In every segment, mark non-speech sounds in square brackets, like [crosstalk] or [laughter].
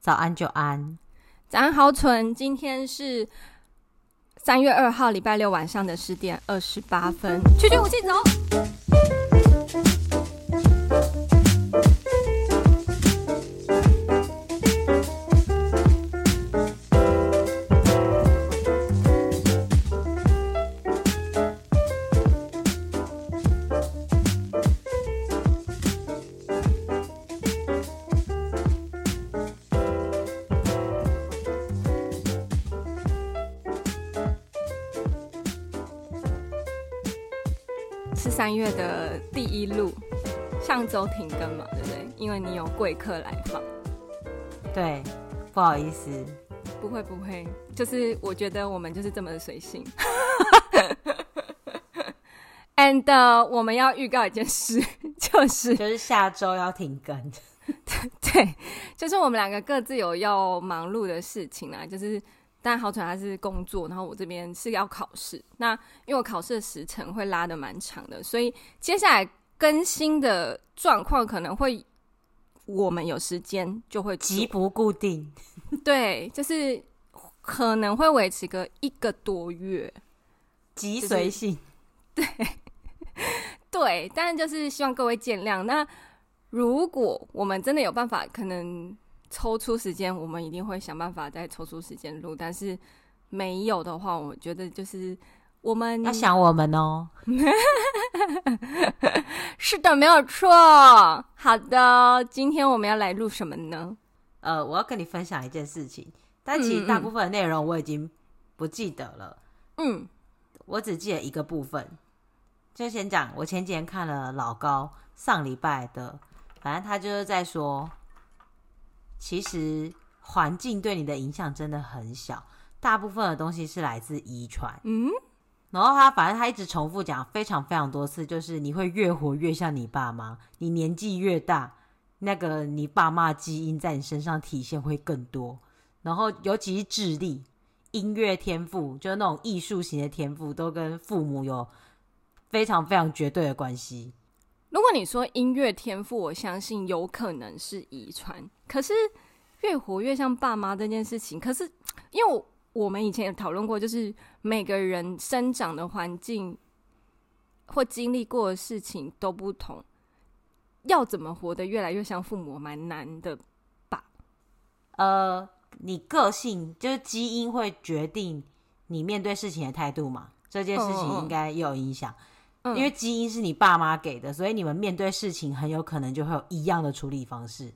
早安，就安。早安，豪纯。今天是三月二号，礼拜六晚上的十点二十八分。去去武器走。月的第一路，上周停更嘛，对不对？因为你有贵客来访。对，不好意思。不会不会，就是我觉得我们就是这么的随性。[laughs] And、uh, 我们要预告一件事，[laughs] 就是就是下周要停更。[laughs] 对，就是我们两个各自有要忙碌的事情啊，就是。但好彩他是工作，然后我这边是要考试。那因为我考试的时程会拉的蛮长的，所以接下来更新的状况可能会，我们有时间就会极不固定。[laughs] 对，就是可能会维持个一个多月，[laughs] 极随性。就是、对，对，但就是希望各位见谅。那如果我们真的有办法，可能。抽出时间，我们一定会想办法再抽出时间录。但是没有的话，我觉得就是我们要想我们哦。[laughs] 是的，没有错。好的，今天我们要来录什么呢？呃，我要跟你分享一件事情，但其实大部分的内容我已经不记得了。嗯，我只记得一个部分，就先讲。我前几天看了老高上礼拜的，反正他就是在说。其实环境对你的影响真的很小，大部分的东西是来自遗传。嗯，然后他反正他一直重复讲非常非常多次，就是你会越活越像你爸妈，你年纪越大，那个你爸妈基因在你身上体现会更多。然后尤其是智力、音乐天赋，就是那种艺术型的天赋，都跟父母有非常非常绝对的关系。如果你说音乐天赋，我相信有可能是遗传。可是越活越像爸妈这件事情，可是因为我，我们以前也讨论过，就是每个人生长的环境或经历过的事情都不同，要怎么活得越来越像父母，蛮难的吧？呃，你个性就是基因会决定你面对事情的态度嘛？这件事情应该也有影响。因为基因是你爸妈给的，所以你们面对事情很有可能就会有一样的处理方式。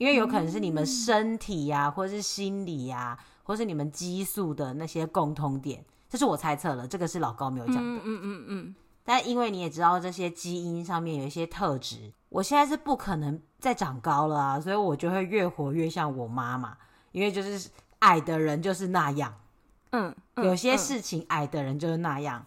因为有可能是你们身体呀、啊，或者是心理呀、啊，或是你们激素的那些共通点，这是我猜测了。这个是老高没有讲的。嗯嗯嗯嗯。但因为你也知道这些基因上面有一些特质，我现在是不可能再长高了啊，所以我就会越活越像我妈妈。因为就是矮的人就是那样。嗯。有些事情矮的人就是那样。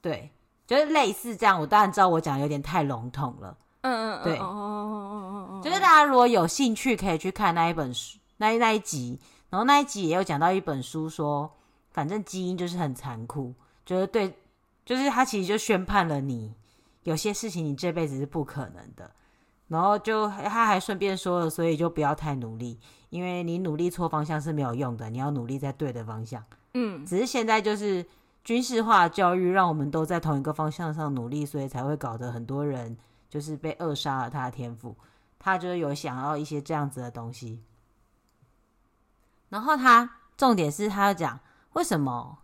对。就是类似这样，我当然知道我讲有点太笼统了。嗯嗯，对。哦哦哦哦哦。就是大家如果有兴趣，可以去看那一本书，那那一集，然后那一集也有讲到一本书，说反正基因就是很残酷，就是对，就是他其实就宣判了你有些事情你这辈子是不可能的。然后就他还顺便说了，所以就不要太努力，因为你努力错方向是没有用的，你要努力在对的方向。嗯，只是现在就是。军事化教育让我们都在同一个方向上努力，所以才会搞得很多人就是被扼杀了他的天赋。他就有想要一些这样子的东西，然后他重点是他要讲为什么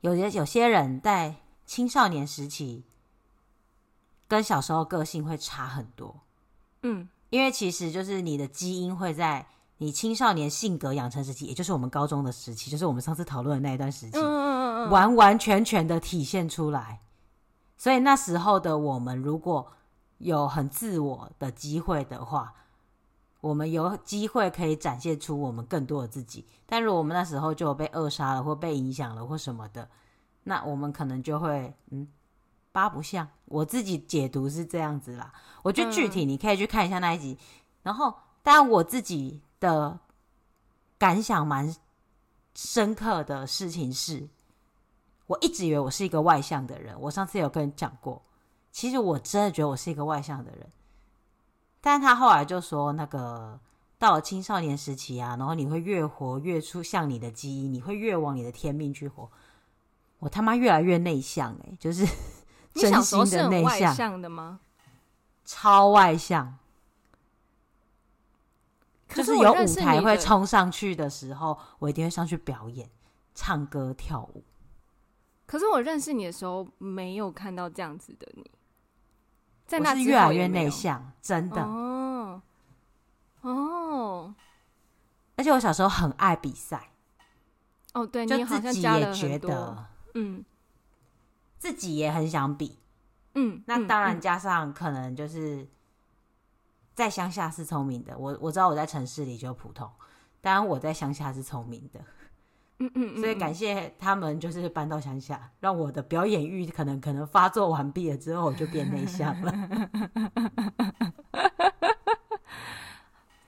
有些有些人在青少年时期跟小时候个性会差很多。嗯，因为其实就是你的基因会在。你青少年性格养成时期，也就是我们高中的时期，就是我们上次讨论的那一段时期，完完全全的体现出来。所以那时候的我们，如果有很自我的机会的话，我们有机会可以展现出我们更多的自己。但如果我们那时候就被扼杀了，或被影响了，或什么的，那我们可能就会嗯，八不像。我自己解读是这样子啦。我觉得具体你可以去看一下那一集。然后，当然我自己。的感想蛮深刻的事情是，我一直以为我是一个外向的人。我上次有跟你讲过，其实我真的觉得我是一个外向的人。但他后来就说，那个到了青少年时期啊，然后你会越活越出像你的基因，你会越往你的天命去活。我他妈越来越内向哎、欸，就是 [laughs] 真心的内向的吗？超外向。就是有舞台会冲上去的时候，我一定会上去表演、唱歌、跳舞。可是我认识你的时候，没有看到这样子的你。在那我是越来越内向，真的。哦哦，而且我小时候很爱比赛。哦，对，就你好像自己也觉得，嗯，自己也很想比。嗯，那当然加上可能就是。在乡下是聪明的，我我知道我在城市里就普通，当然我在乡下是聪明的，嗯嗯，所以感谢他们，就是搬到乡下，让我的表演欲可能可能发作完毕了之后，我就变内向了。[laughs]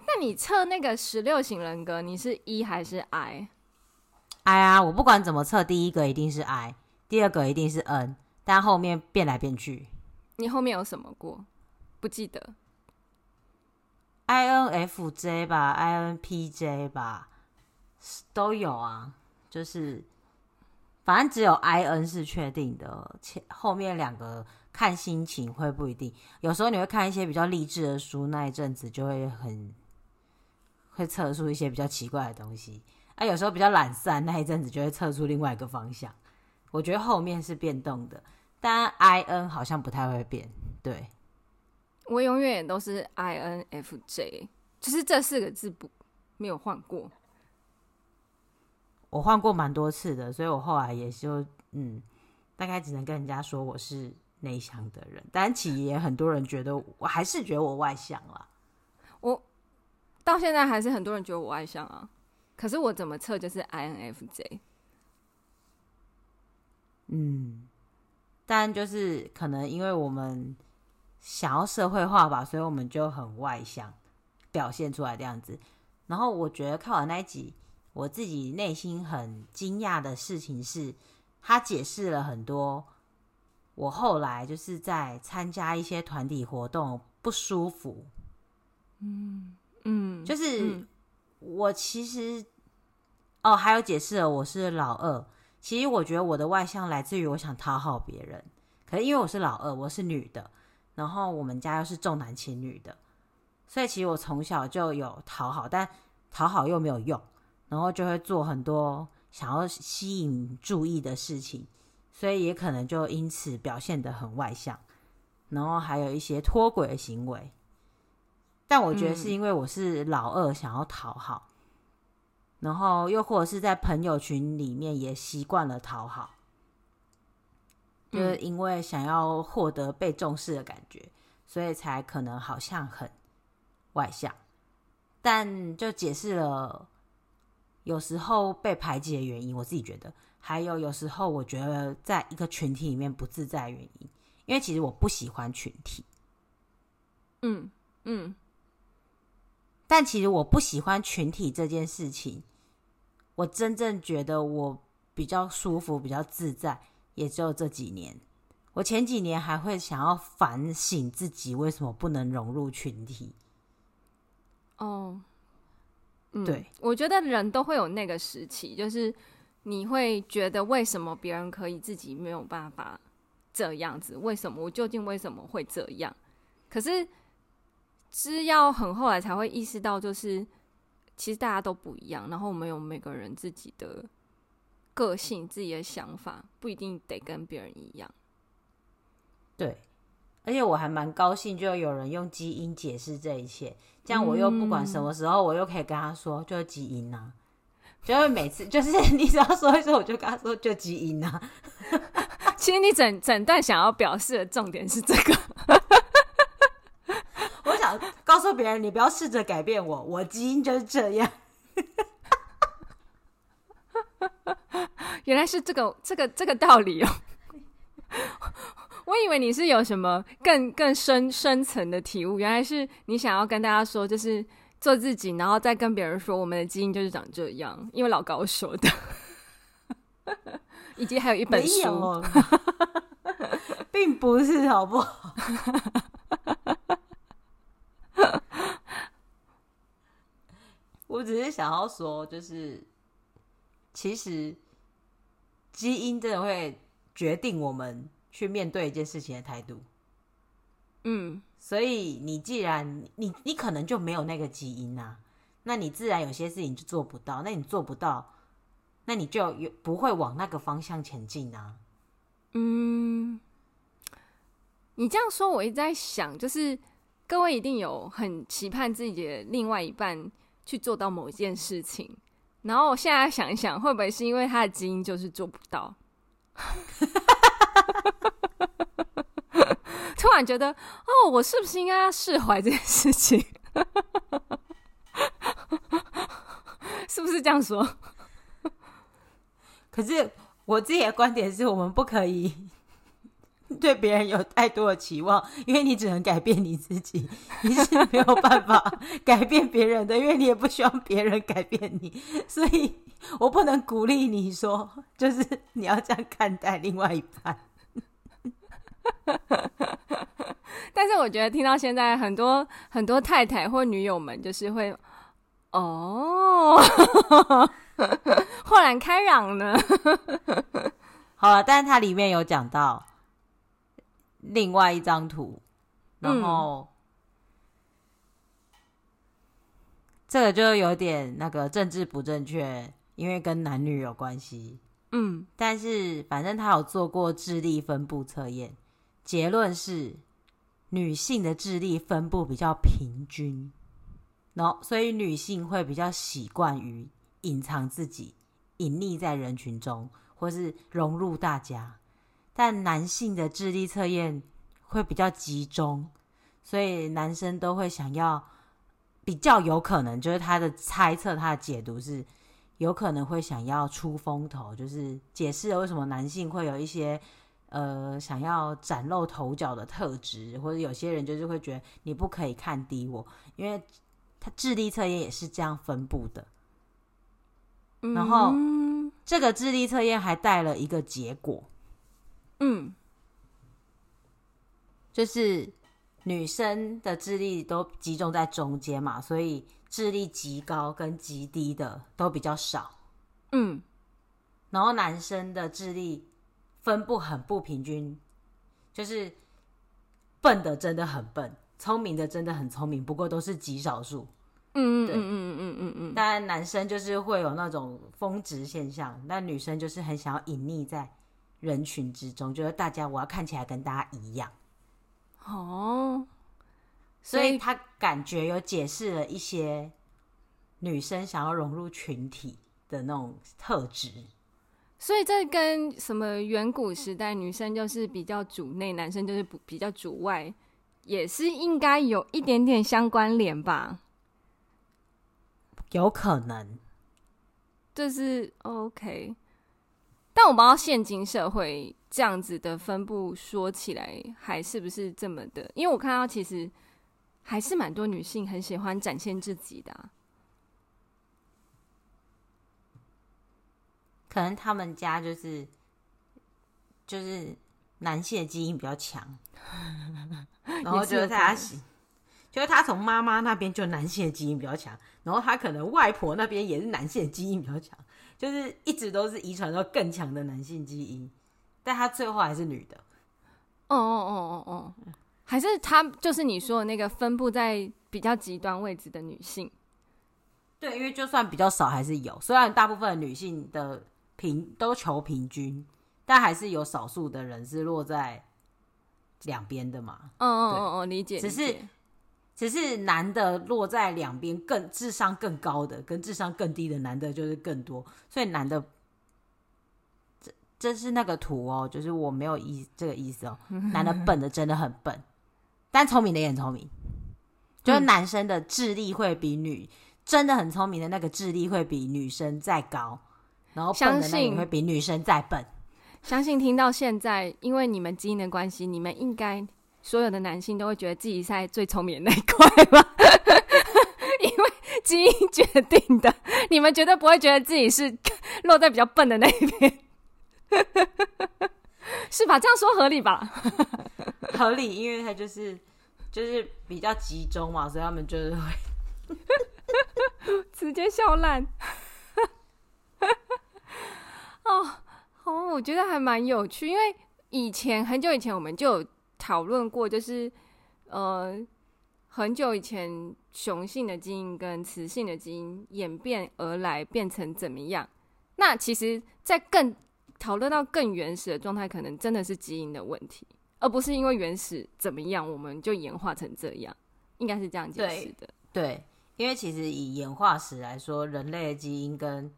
那你测那个十六型人格，你是 E 还是 I？I 啊，我不管怎么测，第一个一定是 I，第二个一定是 N，但后面变来变去。你后面有什么过？不记得。INFJ 吧，INPJ 吧，都有啊。就是反正只有 IN 是确定的，前后面两个看心情会不一定。有时候你会看一些比较励志的书，那一阵子就会很会测出一些比较奇怪的东西。啊，有时候比较懒散，那一阵子就会测出另外一个方向。我觉得后面是变动的，但 IN 好像不太会变，对。我永远也都是 INFJ，就是这四个字不没有换过。我换过蛮多次的，所以我后来也就嗯，大概只能跟人家说我是内向的人。但其实也很多人觉得我还是觉得我外向啦。我到现在还是很多人觉得我外向啊，可是我怎么测就是 INFJ。嗯，但就是可能因为我们。想要社会化吧，所以我们就很外向，表现出来这样子。然后我觉得看完那一集，我自己内心很惊讶的事情是，他解释了很多我后来就是在参加一些团体活动不舒服。嗯嗯，就是我其实哦，还有解释了我是老二。其实我觉得我的外向来自于我想讨好别人，可是因为我是老二，我是女的。然后我们家又是重男轻女的，所以其实我从小就有讨好，但讨好又没有用，然后就会做很多想要吸引注意的事情，所以也可能就因此表现得很外向，然后还有一些脱轨的行为。但我觉得是因为我是老二，想要讨好，然后又或者是在朋友群里面也习惯了讨好。就是因为想要获得被重视的感觉，所以才可能好像很外向，但就解释了有时候被排挤的原因。我自己觉得，还有有时候我觉得在一个群体里面不自在的原因，因为其实我不喜欢群体。嗯嗯，但其实我不喜欢群体这件事情，我真正觉得我比较舒服、比较自在。也只有这几年，我前几年还会想要反省自己为什么不能融入群体。哦，嗯，对，我觉得人都会有那个时期，就是你会觉得为什么别人可以，自己没有办法这样子？为什么我究竟为什么会这样？可是，只要很后来才会意识到，就是其实大家都不一样，然后我们有每个人自己的。个性、自己的想法不一定得跟别人一样。对，而且我还蛮高兴，就有人用基因解释这一切，这样我又不管什么时候，我又可以跟他说，就是基因啊。就会每次就是你只要说一说，我就跟他说就基因啊。[laughs] 其实你整整段想要表示的重点是这个。[laughs] 我想告诉别人，你不要试着改变我，我基因就是这样。[laughs] 原来是这个这个这个道理哦，我以为你是有什么更更深深层的体悟，原来是你想要跟大家说，就是做自己，然后再跟别人说我们的基因就是长这样，因为老高说的，[laughs] 以及还有一本书，[laughs] 并不是好不好？[laughs] 我只是想要说，就是其实基因真的会决定我们去面对一件事情的态度。嗯，所以你既然你你可能就没有那个基因啊，那你自然有些事情就做不到。那你做不到，那你就有不会往那个方向前进啊。嗯，你这样说，我一直在想，就是各位一定有很期盼自己的另外一半去做到某一件事情，然后我现在想一想，会不会是因为他的基因就是做不到？[laughs] [laughs] 突然觉得，哦，我是不是应该释怀这件事情？[laughs] 是不是这样说？可是我自己的观点是我们不可以 [laughs] 对别人有太多的期望，因为你只能改变你自己，你是没有办法改变别人的，因为你也不希望别人改变你，所以我不能鼓励你说，就是你要这样看待另外一半。[laughs] 但是我觉得听到现在很多很多太太或女友们就是会哦，[laughs] 豁然开朗呢。[laughs] 好了，但是它里面有讲到另外一张图，然后、嗯、这个就有点那个政治不正确，因为跟男女有关系。嗯，但是反正他有做过智力分布测验。结论是，女性的智力分布比较平均，然后所以女性会比较习惯于隐藏自己，隐匿在人群中，或是融入大家。但男性的智力测验会比较集中，所以男生都会想要，比较有可能，就是他的猜测，他的解读是，有可能会想要出风头，就是解释了为什么男性会有一些。呃，想要崭露头角的特质，或者有些人就是会觉得你不可以看低我，因为他智力测验也是这样分布的。然后、嗯、这个智力测验还带了一个结果，嗯，就是女生的智力都集中在中间嘛，所以智力极高跟极低的都比较少，嗯，然后男生的智力。分布很不平均，就是笨的真的很笨，聪明的真的很聪明，不过都是极少数。嗯嗯嗯嗯嗯嗯嗯。但男生就是会有那种峰值现象，那女生就是很想要隐匿在人群之中，觉得大家我要看起来跟大家一样。哦，所以他感觉有解释了一些女生想要融入群体的那种特质。所以这跟什么远古时代女生就是比较主内，男生就是比较主外，也是应该有一点点相关联吧？有可能，这是 OK。但我不知道现今社会这样子的分布说起来还是不是这么的？因为我看到其实还是蛮多女性很喜欢展现自己的啊。可能他们家就是就是男性的基因比较强，[laughs] 然后就是他，就是他从妈妈那边就男性的基因比较强，然后他可能外婆那边也是男性的基因比较强，就是一直都是遗传到更强的男性基因，但他最后还是女的。哦哦哦哦哦，还是他就是你说的那个分布在比较极端位置的女性。对，因为就算比较少还是有，虽然大部分的女性的。平都求平均，但还是有少数的人是落在两边的嘛。哦哦哦哦，理解。只是只是男的落在两边，更智商更高的跟智商更低的男的就是更多，所以男的这这是那个图哦，就是我没有意这个意思哦。[laughs] 男的笨的真的很笨，但聪明的也很聪明，就是男生的智力会比女真的很聪明的那个智力会比女生再高。然后笨的那也会比女生再笨。相信听到现在，因为你们基因的关系，你们应该所有的男性都会觉得自己在最聪明的那一块吧？[laughs] 因为基因决定的，你们绝对不会觉得自己是落在比较笨的那一边，是吧？这样说合理吧？[laughs] 合理，因为他就是就是比较集中嘛，所以他们就是会。直接笑烂。哦，好，我觉得还蛮有趣，因为以前很久以前我们就有讨论过，就是呃，很久以前雄性的基因跟雌性的基因演变而来变成怎么样？那其实，在更讨论到更原始的状态，可能真的是基因的问题，而不是因为原始怎么样，我们就演化成这样，应该是这样解释的。对，对，因为其实以演化史来说，人类的基因跟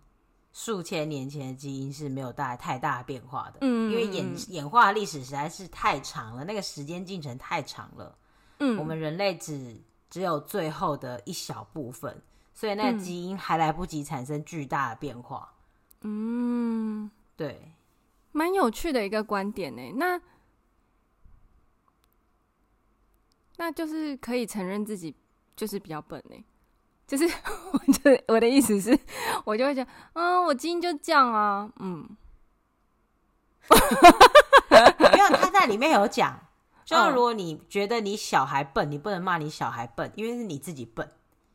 数千年前的基因是没有带来太大的变化的。嗯，因为演演化历史实在是太长了，那个时间进程太长了。嗯，我们人类只只有最后的一小部分，所以那个基因还来不及产生巨大的变化。嗯，对，蛮有趣的一个观点呢。那那就是可以承认自己就是比较笨呢。就是 [laughs] 我就我的意思是，我就会讲，嗯，我基因就这样啊，嗯。因为他在里面有讲，[laughs] 就如果你觉得你小孩笨，你不能骂你小孩笨，因为是你自己笨。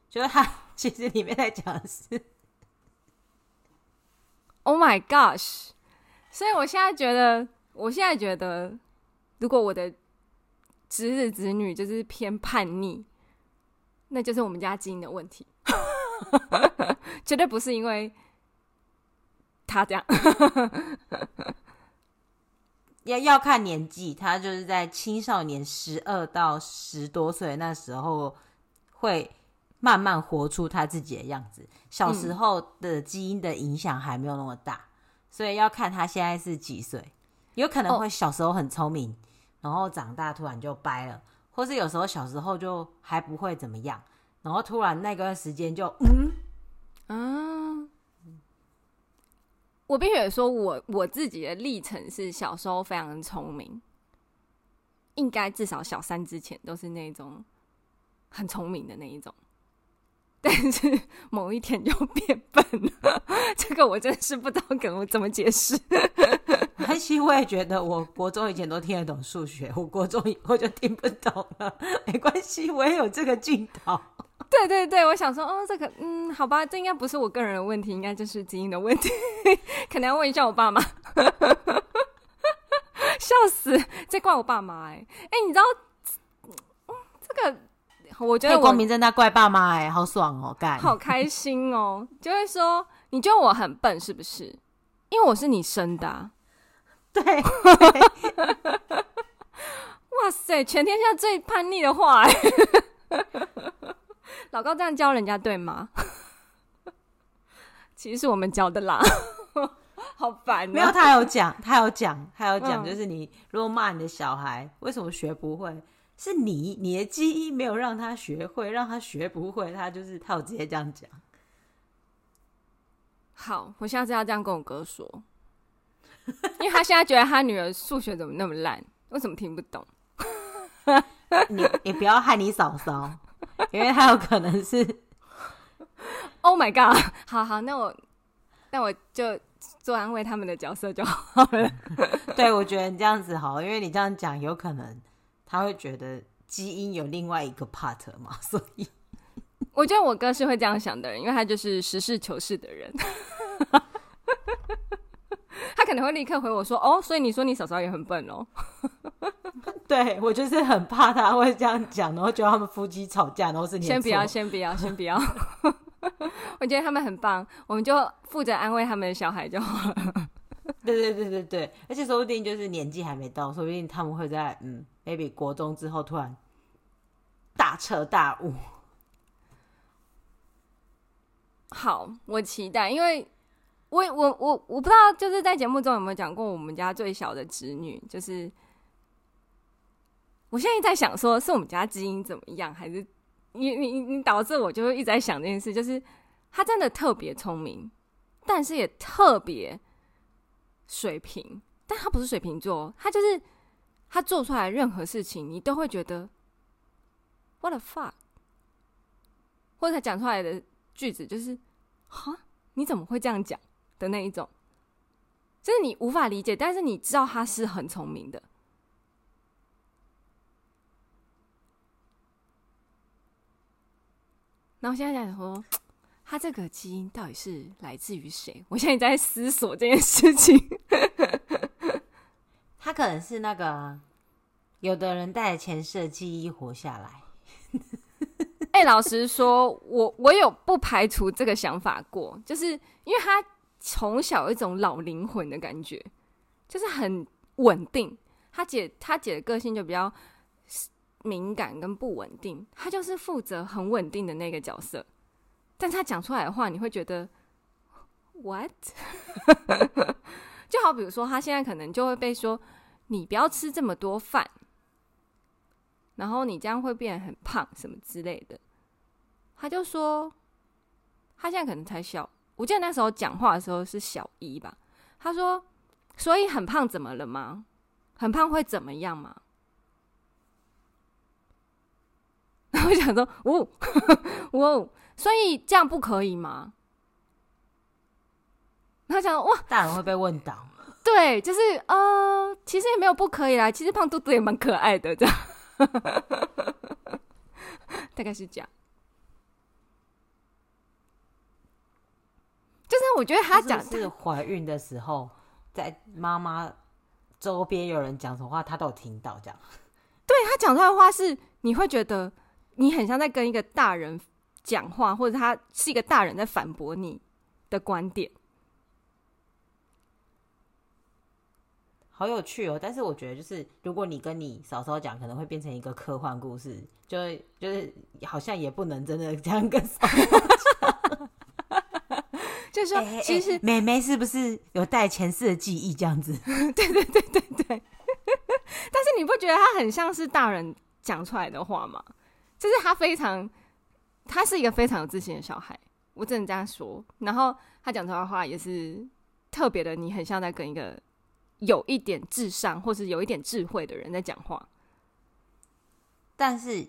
就是他 [laughs] 其实里面在讲的是。Oh my gosh！所以我现在觉得，我现在觉得，如果我的侄子侄女就是偏叛逆，那就是我们家基因的问题，绝对不是因为他这样。[laughs] 要要看年纪，他就是在青少年十二到十多岁那时候会。慢慢活出他自己的样子。小时候的基因的影响还没有那么大，嗯，所以要看他现在是几岁。有可能会小时候很聪明，哦，然后长大突然就掰了，或是有时候小时候就还不会怎么样，然后突然那段时间就嗯啊。我必须得说我我自己的历程是小时候非常聪明，应该至少小三之前都是那种很聪明的那一种。但是某一天就变笨了，这个我真是不知道跟我怎么解释。还是我也觉得，我国中以前都听得懂数学，我国中以后就听不懂了。[laughs] 没关系，我也有这个镜头。[laughs] 对对对，我想说，哦，这个，嗯，好吧，这应该不是我个人的问题，应该就是基因的问题，[laughs] 可能要问一下我爸妈。笑死，这怪我爸妈哎哎，你知道，嗯，这个。我觉得我光明正大怪爸妈哎，好爽哦，干好开心哦，就会说你觉得我很笨是不是？因为我是你生的啊。对，[laughs] 哇塞，全天下最叛逆的话哎，[laughs] 老高这样教人家对吗？[laughs] 其实是我们教的啦，好烦。没有，他有讲，他有讲，他有讲，就是你如果骂你的小孩，为什么学不会？是你，你的基因没有让他学会，让他学不会，他就是他有直接这样讲。好，我下次要这样跟我哥说，[laughs] 因为他现在觉得他女儿数学怎么那么烂，为什么听不懂？你你不要害你嫂嫂，[laughs] 因为他有可能是。[laughs] Oh my god！好好，那我那我就做安慰他们的角色就好了。对，我觉得你这样子好，因为你这样讲有可能。他会觉得基因有另外一个 part 嘛，所以我觉得我哥是会这样想的人，因为他就是实事求是的人。他可能会立刻回我说：“哦，所以你说你嫂嫂也很笨哦。[laughs] ”对，我就是很怕他会这样讲，然后觉得他们夫妻吵架，然后是你。先不要，先不要，先不要。我觉得他们很棒，我们就负责安慰他们的小孩就好了。对对对对对，而且说不定就是年纪还没到，说不定他们会在嗯，maybe 国中之后突然大彻大悟。[laughs] 好，我期待，因为我我我我不知道，就是在节目中有没有讲过我们家最小的侄女，就是我现在在想，说是我们家基因怎么样，还是你你你导致我就会一直在想这件事，就是她真的特别聪明，但是也特别。水瓶，但他不是水瓶座，他就是他做出来任何事情，你都会觉得 What the fuck，或者他讲出来的句子就是哈，你怎么会这样讲的那一种，就是你无法理解，但是你知道他是很聪明的。然后现在想说，他这个基因到底是来自于谁？我现在在思索这件事情。[laughs] 他可能是那个有的人带着前世的记忆活下来。[laughs] 哎、欸，老实说，我我有不排除这个想法过，就是因为他从小一种老灵魂的感觉，就是很稳定。他姐他姐的个性就比较敏感跟不稳定，他就是负责很稳定的那个角色。但他讲出来的话，你会觉得 what？[laughs] 就好比如说，他现在可能就会被说，你不要吃这么多饭。然后你这样会变得很胖，什么之类的。他就说，他现在可能才小，我记得那时候讲话的时候是小一吧。他说，所以很胖怎么了吗？很胖会怎么样吗？然后我想说，哦，[laughs] 哦，所以这样不可以吗？他讲，哇，大人会被问到。对，就是呃，其实也没有不可以啦，其实胖嘟嘟也蛮可爱的，这样。[laughs] 大概是这样，就是我觉得他讲是怀孕的时候，在妈妈周边有人讲什么话，他都有听到。这样，对他讲出来的话是，你会觉得你很像在跟一个大人讲话，或者他是一个大人在反驳你的观点。好有趣哦！但是我觉得，就是如果你跟你嫂嫂讲，可能会变成一个科幻故事，就就是好像也不能真的这样跟嫂嫂讲。[laughs] 就是说，欸欸其实妹妹是不是有带前世的记忆这样子？对对对对对。[laughs] 但是你不觉得他很像是大人讲出来的话吗？就是他非常，他是一个非常有自信的小孩，我只能这样说。然后他讲出来的话也是特别的，你很像在跟一个。有一点智商，或是有一点智慧的人在讲话，但是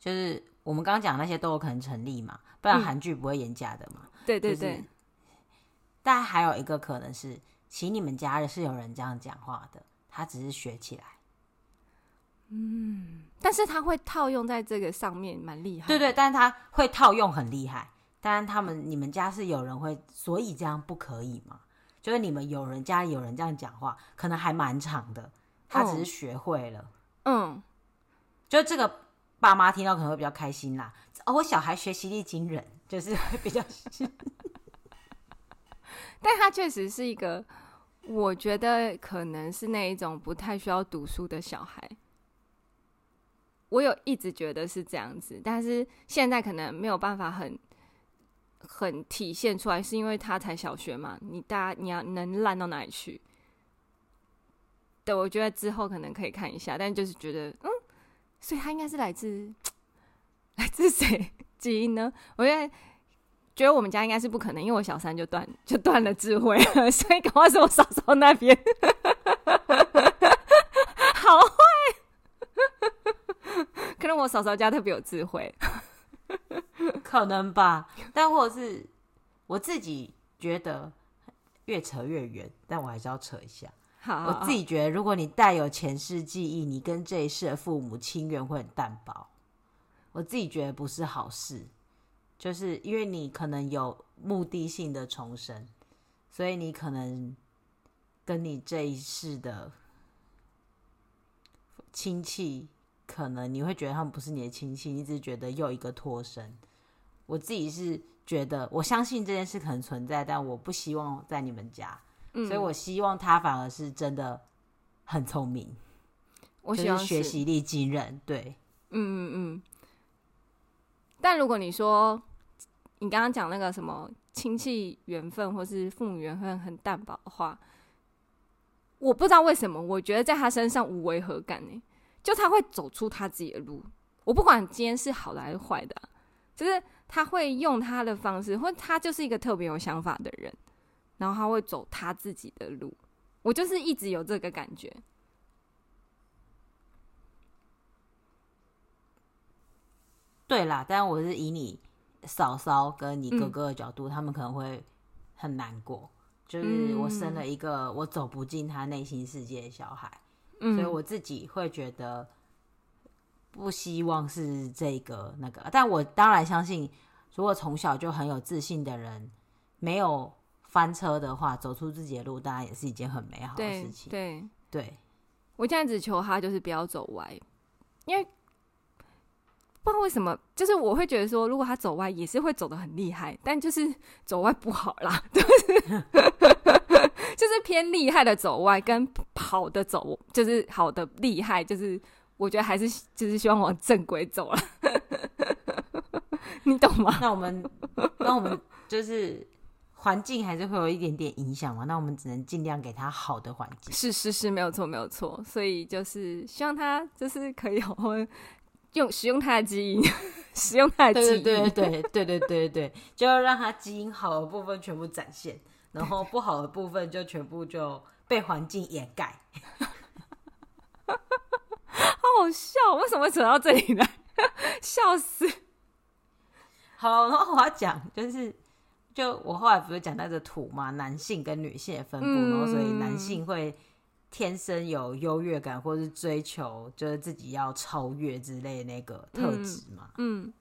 就是我们刚刚讲那些都有可能成立嘛，不然韩剧不会演假的嘛。嗯、对对对。但还有一个可能是，其实你们家人是有人这样讲话的，他只是学起来。嗯，但是他会套用在这个上面，蛮厉害。对对，但是他会套用很厉害。但是他们你们家是有人会，所以这样不可以吗？就是你们有人家里有人这样讲话，可能还蛮长的。他只是学会了，嗯，就这个爸妈听到可能会比较开心啦。哦，我小孩学习力惊人，就是会比较。[laughs] 但他确实是一个，我觉得可能是那一种不太需要读书的小孩。我有一直觉得是这样子，但是现在可能没有办法很。很体现出来，是因为他才小学嘛？你大家你要能烂到哪里去？对，我觉得之后可能可以看一下，但就是觉得，嗯，所以他应该是来自 [tsk] 来自谁 [laughs] 基因呢？我觉得觉得我们家应该是不可能，因为我小三就断就断了智慧了，[laughs] 所以赶快是我嫂嫂那边，[laughs] 好坏，可能我嫂嫂家特别有智慧。可能吧，但或者是我自己觉得越扯越远，但我还是要扯一下。好，好，好，我自己觉得，如果你带有前世记忆，你跟这一世的父母亲缘会很淡薄。我自己觉得不是好事，就是因为你可能有目的性的重生，所以你可能跟你这一世的亲戚，可能你会觉得他们不是你的亲戚，你只是觉得又一个脱生。我自己是觉得，我相信这件事可能存在，但我不希望在你们家，嗯、所以我希望他反而是真的很聪明，我希望就是学习力惊人，对，嗯嗯嗯。但如果你说你刚刚讲那个什么亲戚缘分或是父母缘分很淡薄的话，我不知道为什么，我觉得在他身上无违和感呢，就他会走出他自己的路，我不管今天是好的还是坏的，就是。他会用他的方式，或他就是一个特别有想法的人，然后他会走他自己的路。我就是一直有这个感觉。对啦，但我是以你嫂嫂跟你哥哥的角度，嗯、他们可能会很难过。就是我生了一个我走不进他内心世界的小孩，嗯、所以我自己会觉得。不希望是这个那个，但我当然相信如果从小就很有自信的人，没有翻车的话，走出自己的路，当然也是一件很美好的事情。对对，对我现在只求他就是不要走歪，因为不知道为什么，就是我会觉得说，如果他走歪，也是会走的很厉害，但就是走歪不好啦，就 [laughs] 是就是偏厉害的走歪，跟跑的走就是好的厉害，就是我觉得还是就是希望往正轨走了，[laughs] 你懂吗？那我们那我们就是。环境还是会有一点点影响嘛，那我们只能尽量给他好的环境。是是是，没有错没有错。所以就是希望他就是可以好好用使用他的基因，[laughs] 使用他的基因，对对对对对对对，[laughs] 就要让他基因好的部分全部展现，然后不好的部分就全部就被环境掩盖。[laughs] 好好笑，为什么会扯到这里来？笑死！好，然后我要讲，就是就我后来不是讲那个土嘛，男性跟女性的分布，然后所以男性会。天生有优越感，或是追求就是自己要超越之类的那个特质嘛。嗯，嗯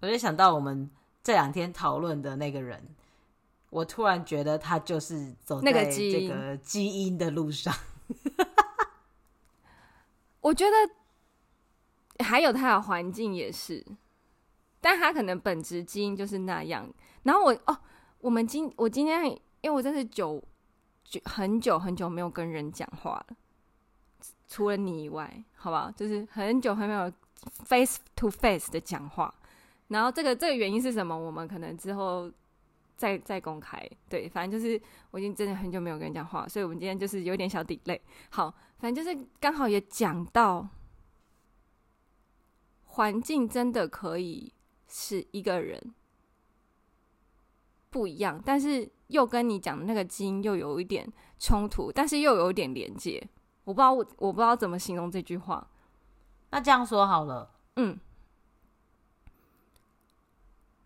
我就想到我们这两天讨论的那个人，我突然觉得他就是走在这个基因的路上。[laughs] 我觉得还有他的环境也是，但他可能本质基因就是那样。然后我哦，我们今我今天因为我真是久久很久很久没有跟人讲话了，除了你以外，好不好？就是很久很没有 face to face 的讲话。然后这个这个原因是什么？我们可能之后再再公开。对，反正就是我已经真的很久没有跟人讲话，所以我们今天就是有点小 delay。好，反正就是刚好也讲到环境真的可以是一个人。不一样，但是又跟你讲的那个基因又有一点冲突，但是又有一点连接。我不知道我我不知道怎么形容这句话。那这样说好了，嗯，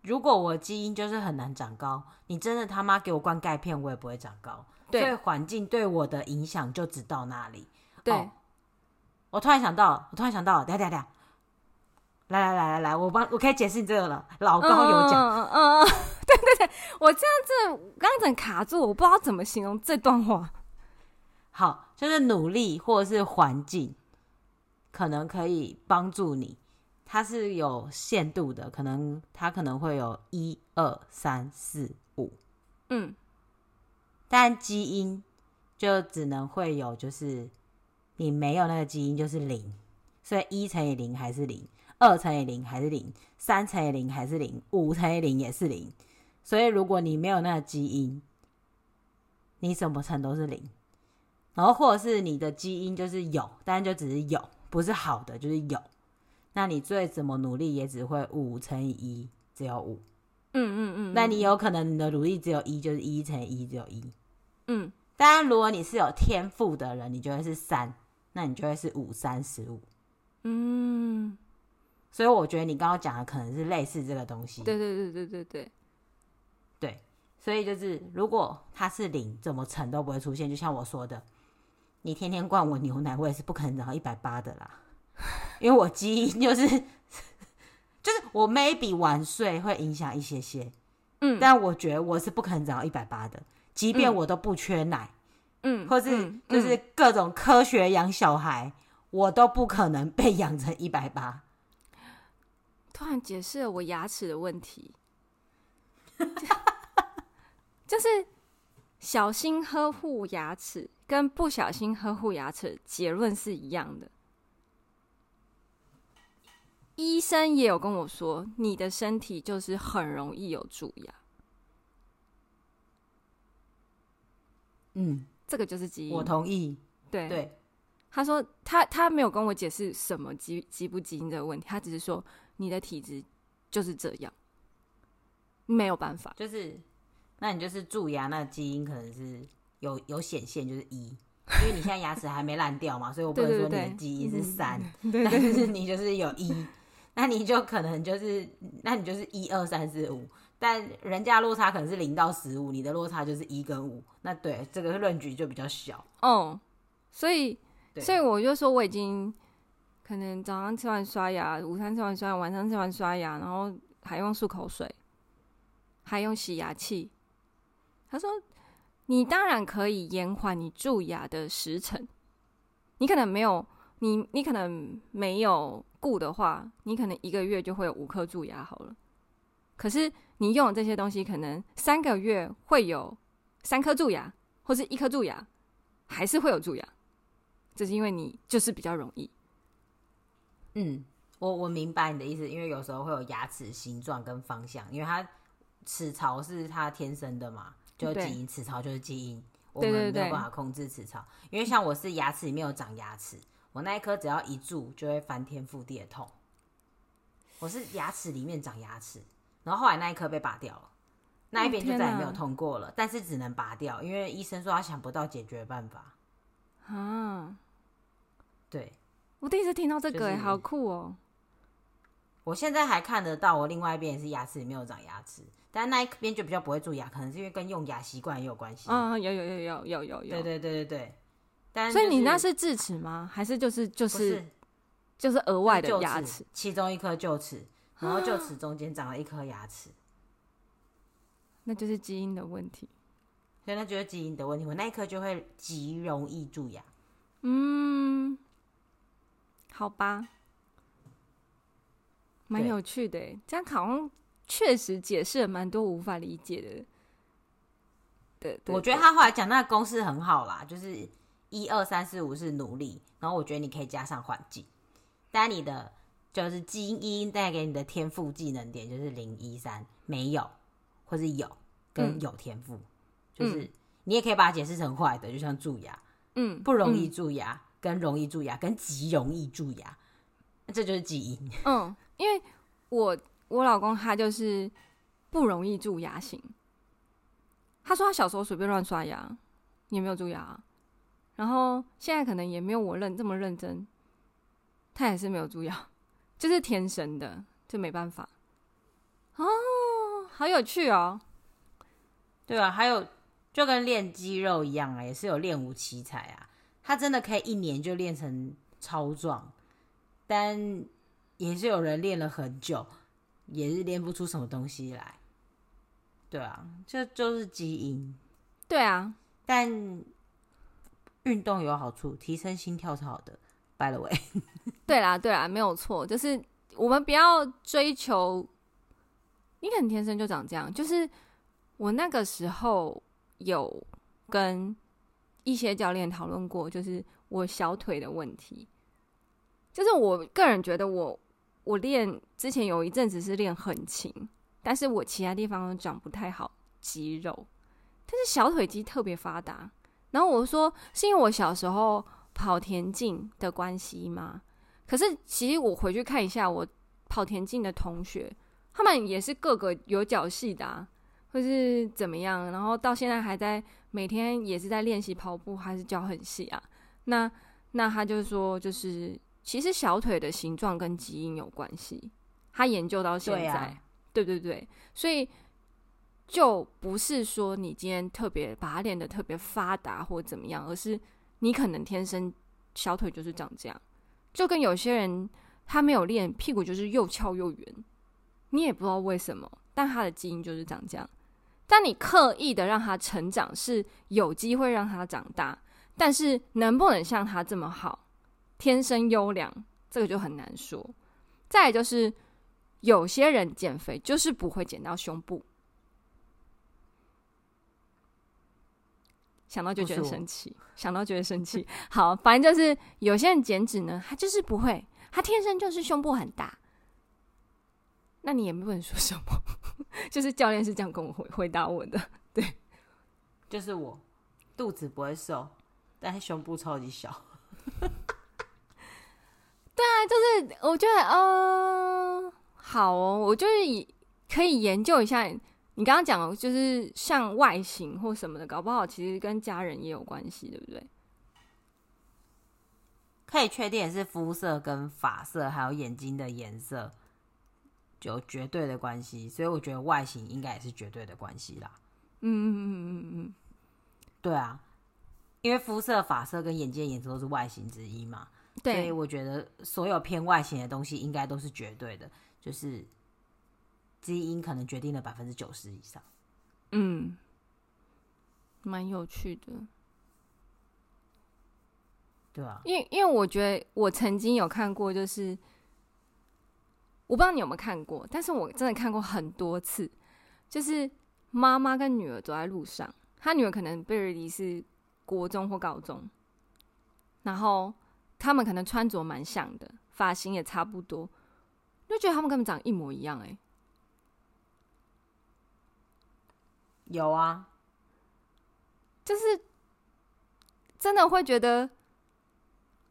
如果我基因就是很难长高，你真的他妈给我灌钙片，我也不会长高。对，所以环境对我的影响就只到那里。对，哦，我突然想到，我突然想到，等下等下。来来来来来，我帮我可以解释你这个了。老高有讲，嗯嗯嗯，对对对，我这样子整卡住，我不知道怎么形容这段话。好，就是努力或者是环境，可能可以帮助你，它是有限度的，可能它可能会有一二三四五，嗯，但基因就只能会有，就是你没有那个基因就是零，所以一乘以零还是零。二乘以零还是零，三乘以零还是零，五乘以零也是零。所以如果你没有那个基因，你什么乘都是零。然后或者是你的基因就是有，但就只是有，不是好的就是有。那你最怎么努力也只会五乘以一只有五。嗯嗯嗯。那你有可能你的努力只有一，就是一乘以一只有一。嗯。当然，如果你是有天赋的人，你就会是三，那你就会是五三十五。嗯。所以我觉得你刚刚讲的可能是类似这个东西。对对对对对对，对。所以就是如果它是零，怎么乘都不会出现。就像我说的，你天天灌我牛奶，我也是不可能长到一百八的啦。因为我基因就是，[laughs] 就是我 maybe 晚睡会影响一些些，嗯，但我觉得我是不可能长到一百八的，即便我都不缺奶，嗯，或是就是各种科学养小孩，我都不可能被养成一百八。突然解释了我牙齿的问题，[laughs] 就是小心呵护牙齿跟不小心呵护牙齿结论是一样的。医生也有跟我说，你的身体就是很容易有蛀牙。嗯，这个就是基因。我同意。对对，他说他他没有跟我解释什么基基不基因这个问题，他只是说。你的体质就是这样，没有办法。就是，那你就是蛀牙，那基因可能是有有显现，就是一，因为你现在牙齿还没烂掉嘛，所以我不能说你的基因是三，但是你就是有一，那你就可能就是，那你就是一二三四五，但人家落差可能是零到十五，你的落差就是一跟五，那对这个论据就比较小。哦，所以，所以我就说我已经。可能早上吃完刷牙，午餐吃完刷牙，晚上吃完刷牙，然后还用漱口水，还用洗牙器。他说：“你当然可以延缓你蛀牙的时程，你可能没有你你可能没有顾的话，你可能一个月就会有五颗蛀牙好了。可是你用的这些东西，可能三个月会有三颗蛀牙，或是一颗蛀牙，还是会有蛀牙。这是因为你就是比较容易。”嗯，我我明白你的意思，因为有时候会有牙齿形状跟方向，因为它齿槽是它天生的嘛。就基因，齿槽就是基因，我们没有办法控制齿槽。因为像我是牙齿里面有长牙齿，我那一颗只要一蛀就会翻天覆地的痛。我是牙齿里面长牙齿，然后后来那一颗被拔掉了，那一边就再也没有痛过了。但是只能拔掉，因为医生说他想不到解决办法。啊，对，我第一次听到这个，哎，好酷哦！我现在还看得到，我另外一边也是牙齿里面有长牙齿。但那一边就比较不会蛀牙，可能是因为跟用牙习惯也有关系。啊，有有有有有有有。对对对对对。但所以你那是智齿吗？还是就是就是就是额外的牙齿？其中一颗臼齿，然后臼齿中间长了一颗牙齿，那就是基因的问题。所以那就是基因的问题，我那一颗就会极容易蛀牙。嗯，好吧，蛮有趣的，这样好像。确实解释了蛮多无法理解的。对，对，我觉得他后来讲那个公式很好啦，就是一二三四五是努力，然后我觉得你可以加上环境，但你的就是基因带给你的天赋技能点就是零一三没有，或是有跟有天赋，嗯、就是你也可以把它解释成坏的，就像蛀牙，嗯，不容易蛀牙、嗯、跟容易蛀牙跟极容易蛀牙，这就是基因。嗯，因为我。我老公他就是不容易蛀牙型。他说他小时候随便乱刷牙，也没有蛀牙。然后现在可能也没有我认这么认真，他也是没有蛀牙，就是天生的，就没办法。哦，好有趣哦。对啊，还有就跟练肌肉一样啊，也是有练武奇才啊。他真的可以一年就练成超壮，但也是有人练了很久。也是练不出什么东西来，对啊，这就是基因，对啊。但运动有好处，提升心跳是好的。By the way，[laughs] 对啦，对啦，没有错，就是我们不要追求，你可能天生就长这样。就是我那个时候有跟一些教练讨论过，就是我小腿的问题，就是我个人觉得我。我练之前有一阵子是练很勤，但是我其他地方都长不太好肌肉，但是小腿肌特别发达。然后我说是因为我小时候跑田径的关系吗？可是其实我回去看一下我跑田径的同学，他们也是个个有脚细的啊，或是怎么样，然后到现在还在每天也是在练习跑步，还是脚很细啊。那那他就说就是。其实小腿的形状跟基因有关系，他研究到现在，对啊，对对对，所以就不是说你今天特别把它练得特别发达或怎么样，而是你可能天生小腿就是长这样，就跟有些人他没有练屁股就是又翘又圆，你也不知道为什么，但他的基因就是长这样。但你刻意的让他成长是有机会让他长大，但是能不能像他这么好？天生优良，这个就很难说。再来就是，有些人减肥就是不会减到胸部，想到就觉得生气，想到觉得生气。[laughs] 好，反正就是有些人减脂呢，他就是不会，他天生就是胸部很大。那你也不能说什么，[laughs] 就是教练是这样跟我回回答我的，对，就是我肚子不会瘦，但是胸部超级小。对啊，就是我觉得，嗯、呃，好哦，我就是可以研究一下你刚刚讲的，就是像外形或什么的，搞不好其实跟家人也有关系，对不对？可以确定是肤色跟发色还有眼睛的颜色有绝对的关系，所以我觉得外形应该也是绝对的关系啦。嗯嗯嗯嗯嗯嗯，对啊，因为肤色、发色跟眼睛的颜色都是外形之一嘛。对，所以我觉得所有偏外形的东西应该都是绝对的，就是基因可能决定了百分之九十以上。嗯，蛮有趣的，对啊，因为因为我觉得我曾经有看过，就是我不知道你有没有看过，但是我真的看过很多次，就是妈妈跟女儿走在路上，她女儿可能贝尔迪是国中或高中，然后他们可能穿着蛮像的，发型也差不多，就觉得他们根本长一模一样，欸，哎。有啊，就是真的会觉得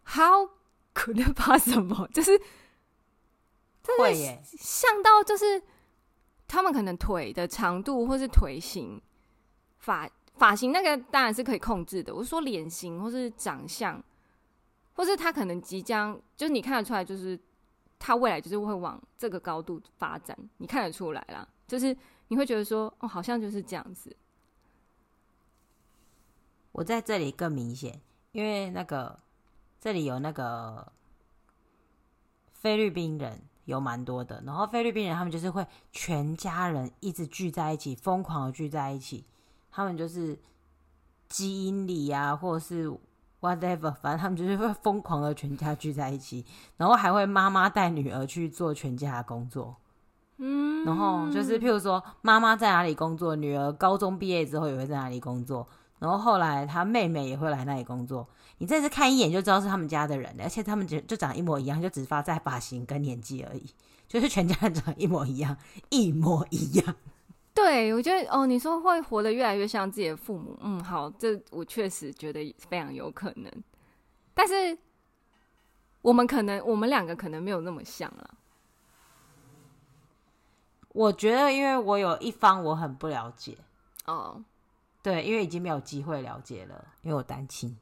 ，How could it possible？[laughs] 就是会耶，像到就是他们可能腿的长度或是腿型、发发型那个当然是可以控制的。我是说脸型或是长相，或是他可能即将就是你看得出来，就是他未来就是会往这个高度发展，你看得出来啦，就是。你会觉得说，哦，好像就是这样子。我在这里更明显，因为那个这里有那个菲律宾人有蛮多的，然后菲律宾人他们就是会全家人一直聚在一起，疯狂的聚在一起。他们就是基因里啊，或者是 whatever，反正他们就是会疯狂的全家聚在一起，然后还会妈妈带女儿去做全家的工作。嗯，然后就是，譬如说，妈妈在哪里工作，女儿高中毕业之后也会在哪里工作，然后后来她妹妹也会来那里工作。你这次看一眼就知道是他们家的人，而且他们就就长一模一样，就只发在发型跟年纪而已，就是全家人长一模一样，一模一样。对，我觉得哦，你说会活得越来越像自己的父母，嗯，好，这我确实觉得非常有可能，但是我们可能，我们两个可能没有那么像了。我觉得，因为我有一方我很不了解哦，oh. 对，因为已经没有机会了解了，因为我单亲。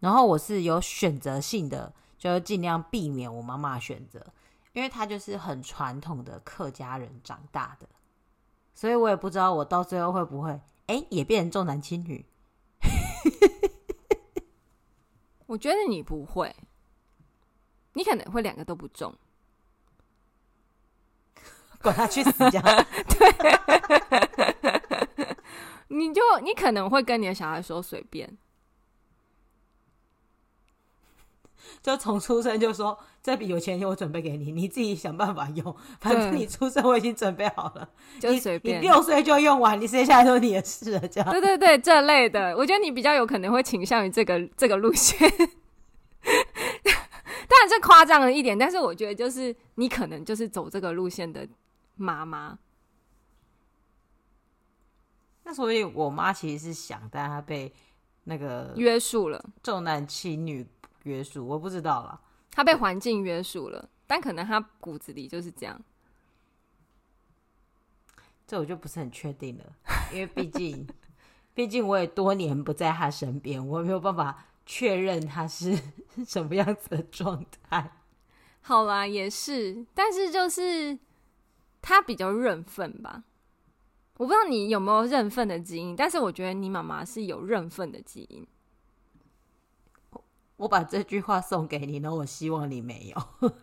然后我是有选择性的，就是尽量避免我妈妈选择，因为他就是很传统的客家人长大的，所以我也不知道我到最后会不会，哎，也变成重男轻女。我觉得你不会，你可能会两个都不重。管他去死！[laughs] 家对，[laughs] 你就你可能会跟你的小孩说随便，就从出生就说这笔有钱我准备给你，你自己想办法用。反正你出生我已经准备好了，就随便。你六岁就用完，你接下来都是你的事了。这样对对对，这类的，我觉得你比较有可能会倾向于这个这个路线。[laughs] 当然这夸张了一点，但是我觉得就是你可能就是走这个路线的。妈妈，那所以我妈其实是想，但她被那个约束了，重男轻女约束，我不知道啦。他被环境约束了，但可能他骨子里就是这样。这我就不是很确定了，因为毕竟，[laughs] 毕竟我也多年不在他身边，我没有办法确认他是 [laughs] 什么样子的状态。好啦，也是，但是就是。他比较认份吧，我不知道你有没有认份的基因，但是我觉得你妈妈是有认份的基因。我把这句话送给你，那我希望你没有。[laughs]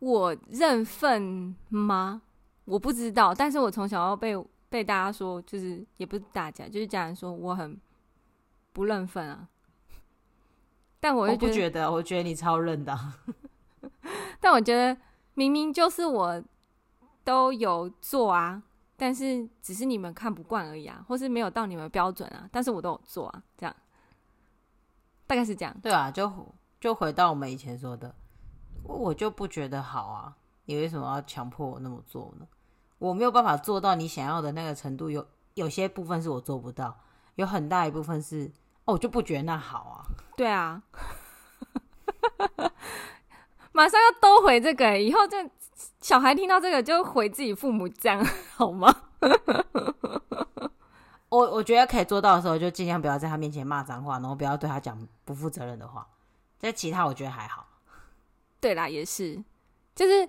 我认份吗？我不知道，但是我从小要被被大家说，就是也不是大家，就是家人说我很不认份啊。但我，我不觉得，我觉得你超认的。[laughs] 但我觉得明明就是我都有做啊，但是只是你们看不惯而已啊，或是没有到你们标准啊，但是我都有做啊，这样大概是这样。对啊，就就回到我们以前说的，我就不觉得好啊，你为什么要强迫我那么做呢？我没有办法做到你想要的那个程度，有有些部分是我做不到，有很大一部分是哦，我就不觉得那好啊。对啊。[laughs] 马上要兜回这个，以后这小孩听到这个就回自己父母这样 [laughs] 好吗？[laughs] 我我觉得可以做到的时候，就尽量不要在他面前骂脏话，然后不要对他讲不负责任的话。在其他我觉得还好。对啦，也是，就是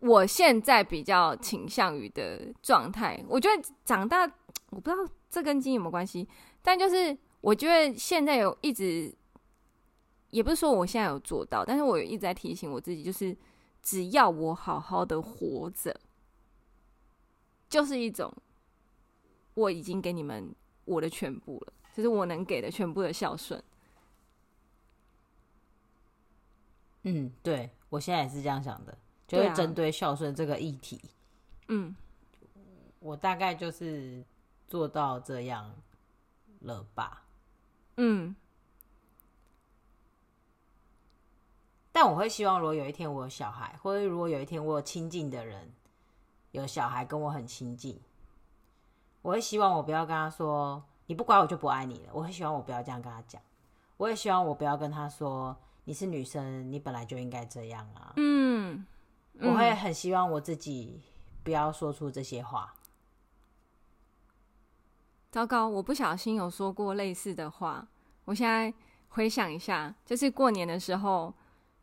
我现在比较倾向于的状态。我觉得长大，我不知道这跟基因有没有关系，但就是我觉得现在有一直也不是说我现在有做到，但是我一直在提醒我自己，就是只要我好好的活着，就是一种我已经给你们我的全部了，就是我能给的全部的孝顺。嗯，对，我现在也是这样想的，就是针对孝顺这个议题，嗯，我大概就是做到这样了吧，嗯。但我会希望，如果有一天我有小孩，或者如果有一天我有亲近的人有小孩跟我很亲近，我会希望我不要跟他说“你不乖我就不爱你了”。我会希望我不要这样跟他讲。我也希望我不要跟他说。你是女生，你本来就应该这样啊。嗯，我会很希望我自己不要说出这些话。糟糕，我不小心有说过类似的话。我现在回想一下，就是过年的时候，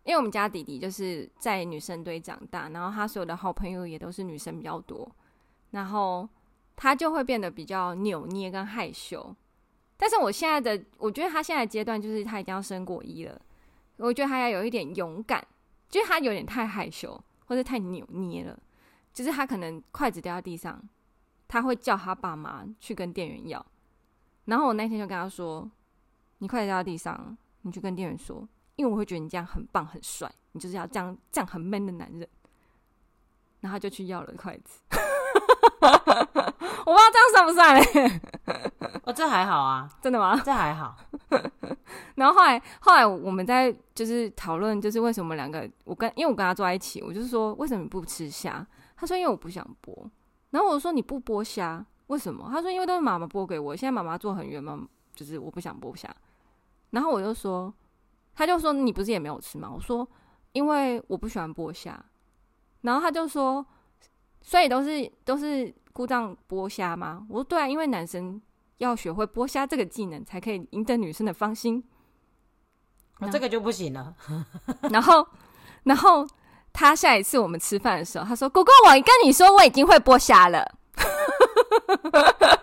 因为我们家弟弟就是在女生堆长大，然后他所有的好朋友也都是女生比较多，然后他就会变得比较扭捏跟害羞。但是我现在的，我觉得他现在阶段就是他已经要升国一了。我觉得他要有一点勇敢，就是他有点太害羞或者太扭捏了。就是他可能筷子掉在地上，他会叫他爸妈去跟店员要。然后我那天就跟他说：“你筷子掉在地上，你去跟店员说，因为我会觉得你这样很棒很帅，你就是要这样这样很 man 的男人。”然后他就去要了筷子。我不知道这样算不算嘞？[laughs] 哦，这还好啊，真的吗？这还好。[laughs] 然后后来，后来我们在就是讨论，就是为什么两个我跟因为我跟他坐在一起，我就是说为什么你不吃虾？他说因为我不想剥。然后我说你不剥虾为什么？他说因为都是妈妈剥给我，现在妈妈做很远嘛，就是我不想剥虾。然后我就说，他就说你不是也没有吃吗？我说因为我不喜欢剥虾。然后他就说，所以都是都是故障剥虾吗？我说对啊，因为男生要学会剥虾这个技能，才可以赢得女生的芳心。那这个就不行了。[laughs] 然后，然后他下一次我们吃饭的时候，他说：“姑姑，我跟你说，我已经会剥虾了。[laughs] ”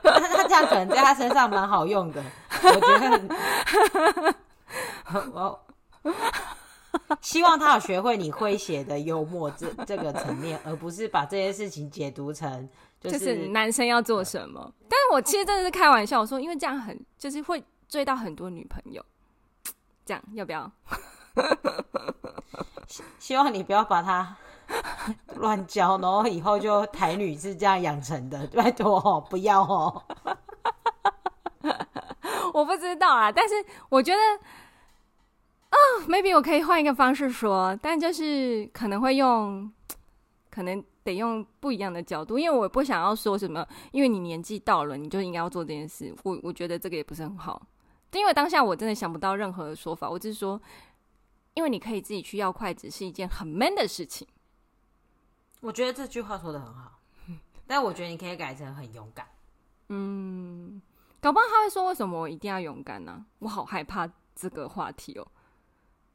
他这样可能在他身上蛮好用的，我觉得。[laughs] 我 [laughs] 希望他有学会你诙谐的幽默这 [laughs] 这个层面，而不是把这些事情解读成就是、就是、男生要做什么。但是我其实真的是开玩笑，我说因为这样很就是会追到很多女朋友。[tsk] 这样要不要？希 [laughs] 希望你不要把他乱教，然后以后就台女是这样养成的，拜托哦，不要哦。我不知道啊，但是我觉得啊、oh，maybe 我可以换一个方式说，但就是可能会用，[tsk] 可能得用不一样的角度，因为我不想要说什么，因为你年纪到了，你就应该要做这件事。我我觉得这个也不是很好。因为当下我真的想不到任何的说法，我只是说，因为你可以自己去要筷子是一件很 man 的事情。我觉得这句话说的很好，但我觉得你可以改成很勇敢。嗯，搞不好他会说，为什么我一定要勇敢呢、啊？我好害怕这个话题哦。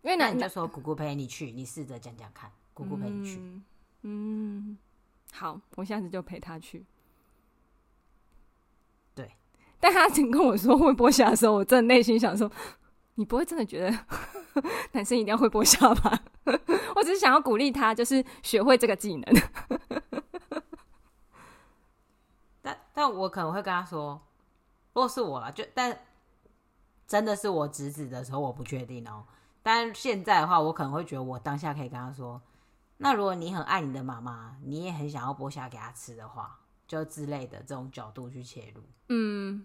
因为那你就说姑姑陪你去，你试着讲讲看，姑姑陪你去。嗯，嗯，好，我下次就陪他去。对但他曾跟我说会剥虾的时候，我真的内心想说：你不会真的觉得 [laughs] 男生一定要会剥虾吧？[laughs] 我只是想要鼓励他，就是学会这个技能。[laughs] 但但我可能会跟他说，如果是我了，就但真的是我侄子的时候，我不确定哦。但现在的话，我可能会觉得，我当下可以跟他说：那如果你很爱你的妈妈，你也很想要剥虾给她吃的话。就之类的这种角度去切入，嗯，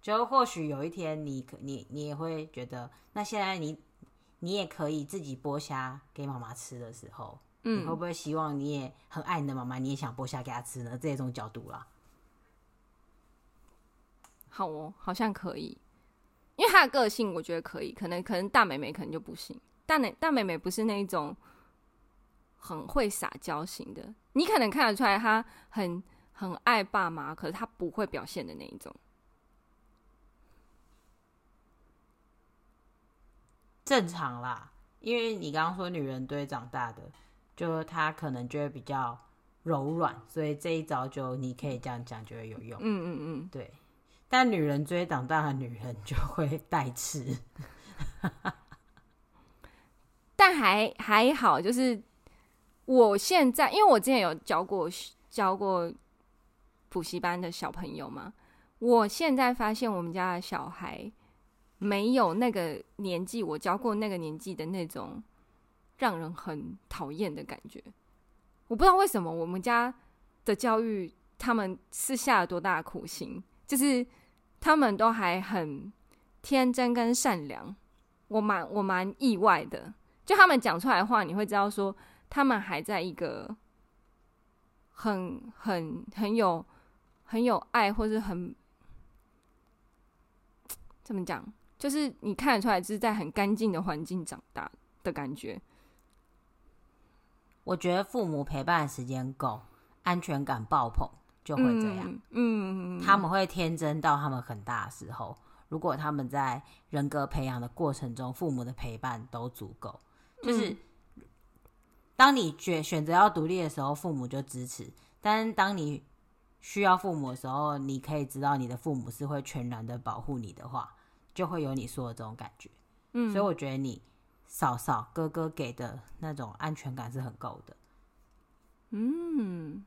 就或许有一天你可你你也会觉得，那现在你你也可以自己剥虾给妈妈吃的时候，嗯，你会不会希望你也很爱你的妈妈，你也想剥虾给她吃呢？这种角度啦，好哦，好像可以，因为她的个性我觉得可以，可能可能大美美可能就不行，大妹大美美不是那一种很会撒娇型的，你可能看得出来她很。很爱爸妈，可是她不会表现的那一种。正常啦，因为你刚刚说女人堆长大的，就她可能就会比较柔软，所以这一招就你可以这样讲，就会有用。嗯嗯嗯，对。但女人追长大的女人就会带刺。[laughs] 但还还好，就是我现在，因为我之前有教过教过补习班的小朋友嘛，我现在发现我们家的小孩没有那个年纪，我教过那个年纪的那种让人很讨厌的感觉。我不知道为什么我们家的教育，他们是下了多大的苦心，就是他们都还很天真跟善良，我蛮我蛮意外的。就他们讲出来的话，你会知道说他们还在一个很很很有很有爱，或是很怎么讲，就是你看得出来，就是在很干净的环境长大的感觉。我觉得父母陪伴的时间够，安全感爆棚。就会这样，嗯，他们会天真到他们很大的时候。如果他们在人格培养的过程中，父母的陪伴都足够，就是当你选选择要独立的时候，父母就支持；但是当你需要父母的时候，你可以知道你的父母是会全然的保护你的话，就会有你说的这种感觉。嗯，所以我觉得你嫂嫂哥哥给的那种安全感是很够的。嗯。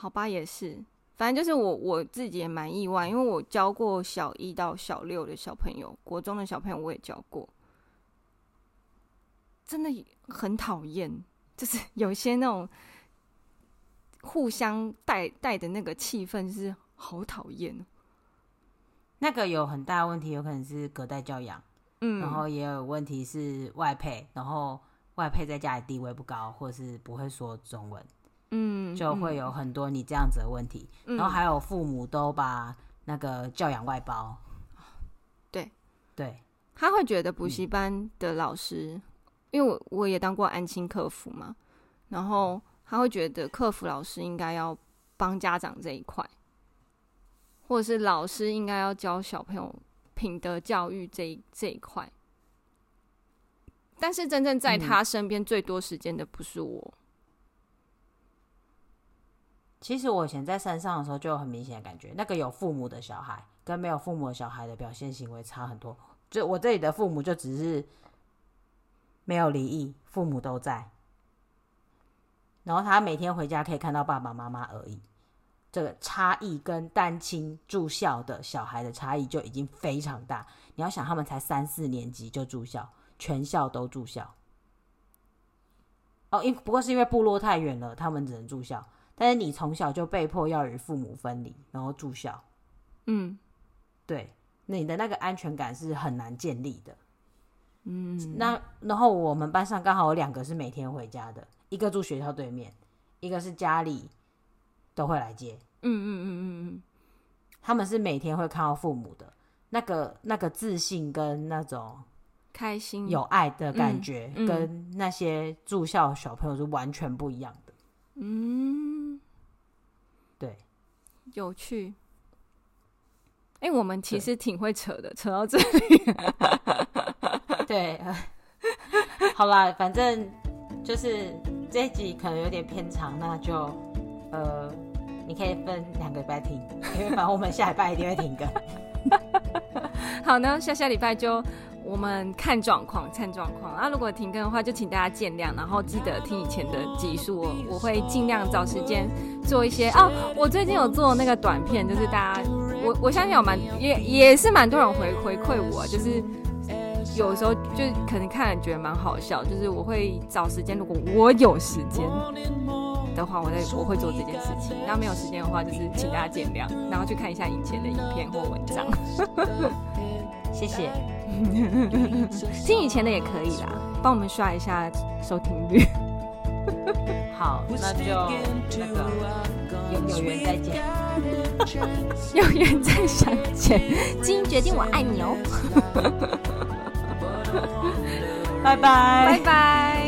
好吧，也是，反正就是我我自己也蛮意外，因为我教过小一到小六的小朋友，国中的小朋友我也教过，真的很讨厌，就是 [laughs] 有些那种互相带带的那个气氛是好讨厌。那个有很大的问题，有可能是隔代教养，嗯，然后也有问题是外配，然后外配在家里地位不高，或者是不会说中文。嗯，就会有很多你这样子的问题，嗯、然后还有父母都把那个教养外包，对。对，他会觉得补习班的老师，嗯、因为我我也当过安亲客服嘛，然后他会觉得客服老师应该要帮家长这一块，或者是老师应该要教小朋友品德教育这一这一块，但是真正在他身边最多时间的不是我。其实我以前在山上的时候就有很明显的感觉，那个有父母的小孩跟没有父母的小孩的表现行为差很多。就我这里的父母就只是没有离异，父母都在，然后他每天回家可以看到爸爸妈妈而已。这个差异跟单亲住校的小孩的差异就已经非常大。你要想，他们才三四年级就住校，全校都住校。哦，因不过是因为部落太远了，他们只能住校。但是你从小就被迫要与父母分离，然后住校，嗯，对，你的那个安全感是很难建立的，嗯。那然后我们班上刚好有两个是每天回家的，一个住学校对面，一个是家里都会来接，嗯嗯嗯嗯嗯。他们是每天会看到父母的，那个那个自信跟那种开心有爱的感觉，跟那些住校小朋友是完全不一样的，嗯。对，有趣。哎、欸，我们其实挺会扯的，扯到这里。对，[laughs] 好啦，反正就是这一集可能有点偏长，那就呃，你可以分两个礼拜听，因为反正我们下礼拜一定会停更。[laughs] 好呢，下下礼拜就。我们看状况，看状况啊！如果停更的话，就请大家见谅，然后记得听以前的集数，我我会尽量找时间做一些哦。我最近有做那个短片，就是大家，我我相信有蛮也也是蛮多人回回馈我，就是有时候就可能看了觉得蛮好笑，就是我会找时间，如果我有时间的话，我在我会做这件事情。那没有时间的话，就是请大家见谅，然后去看一下以前的影片或文章。[laughs] 谢谢。[laughs] 听以前的也可以啦，帮我们刷一下收听率。[laughs] 好，那就那个有有缘再见，有缘 [laughs] 再相见。基因决定我爱你哦。拜拜，[laughs] 拜拜。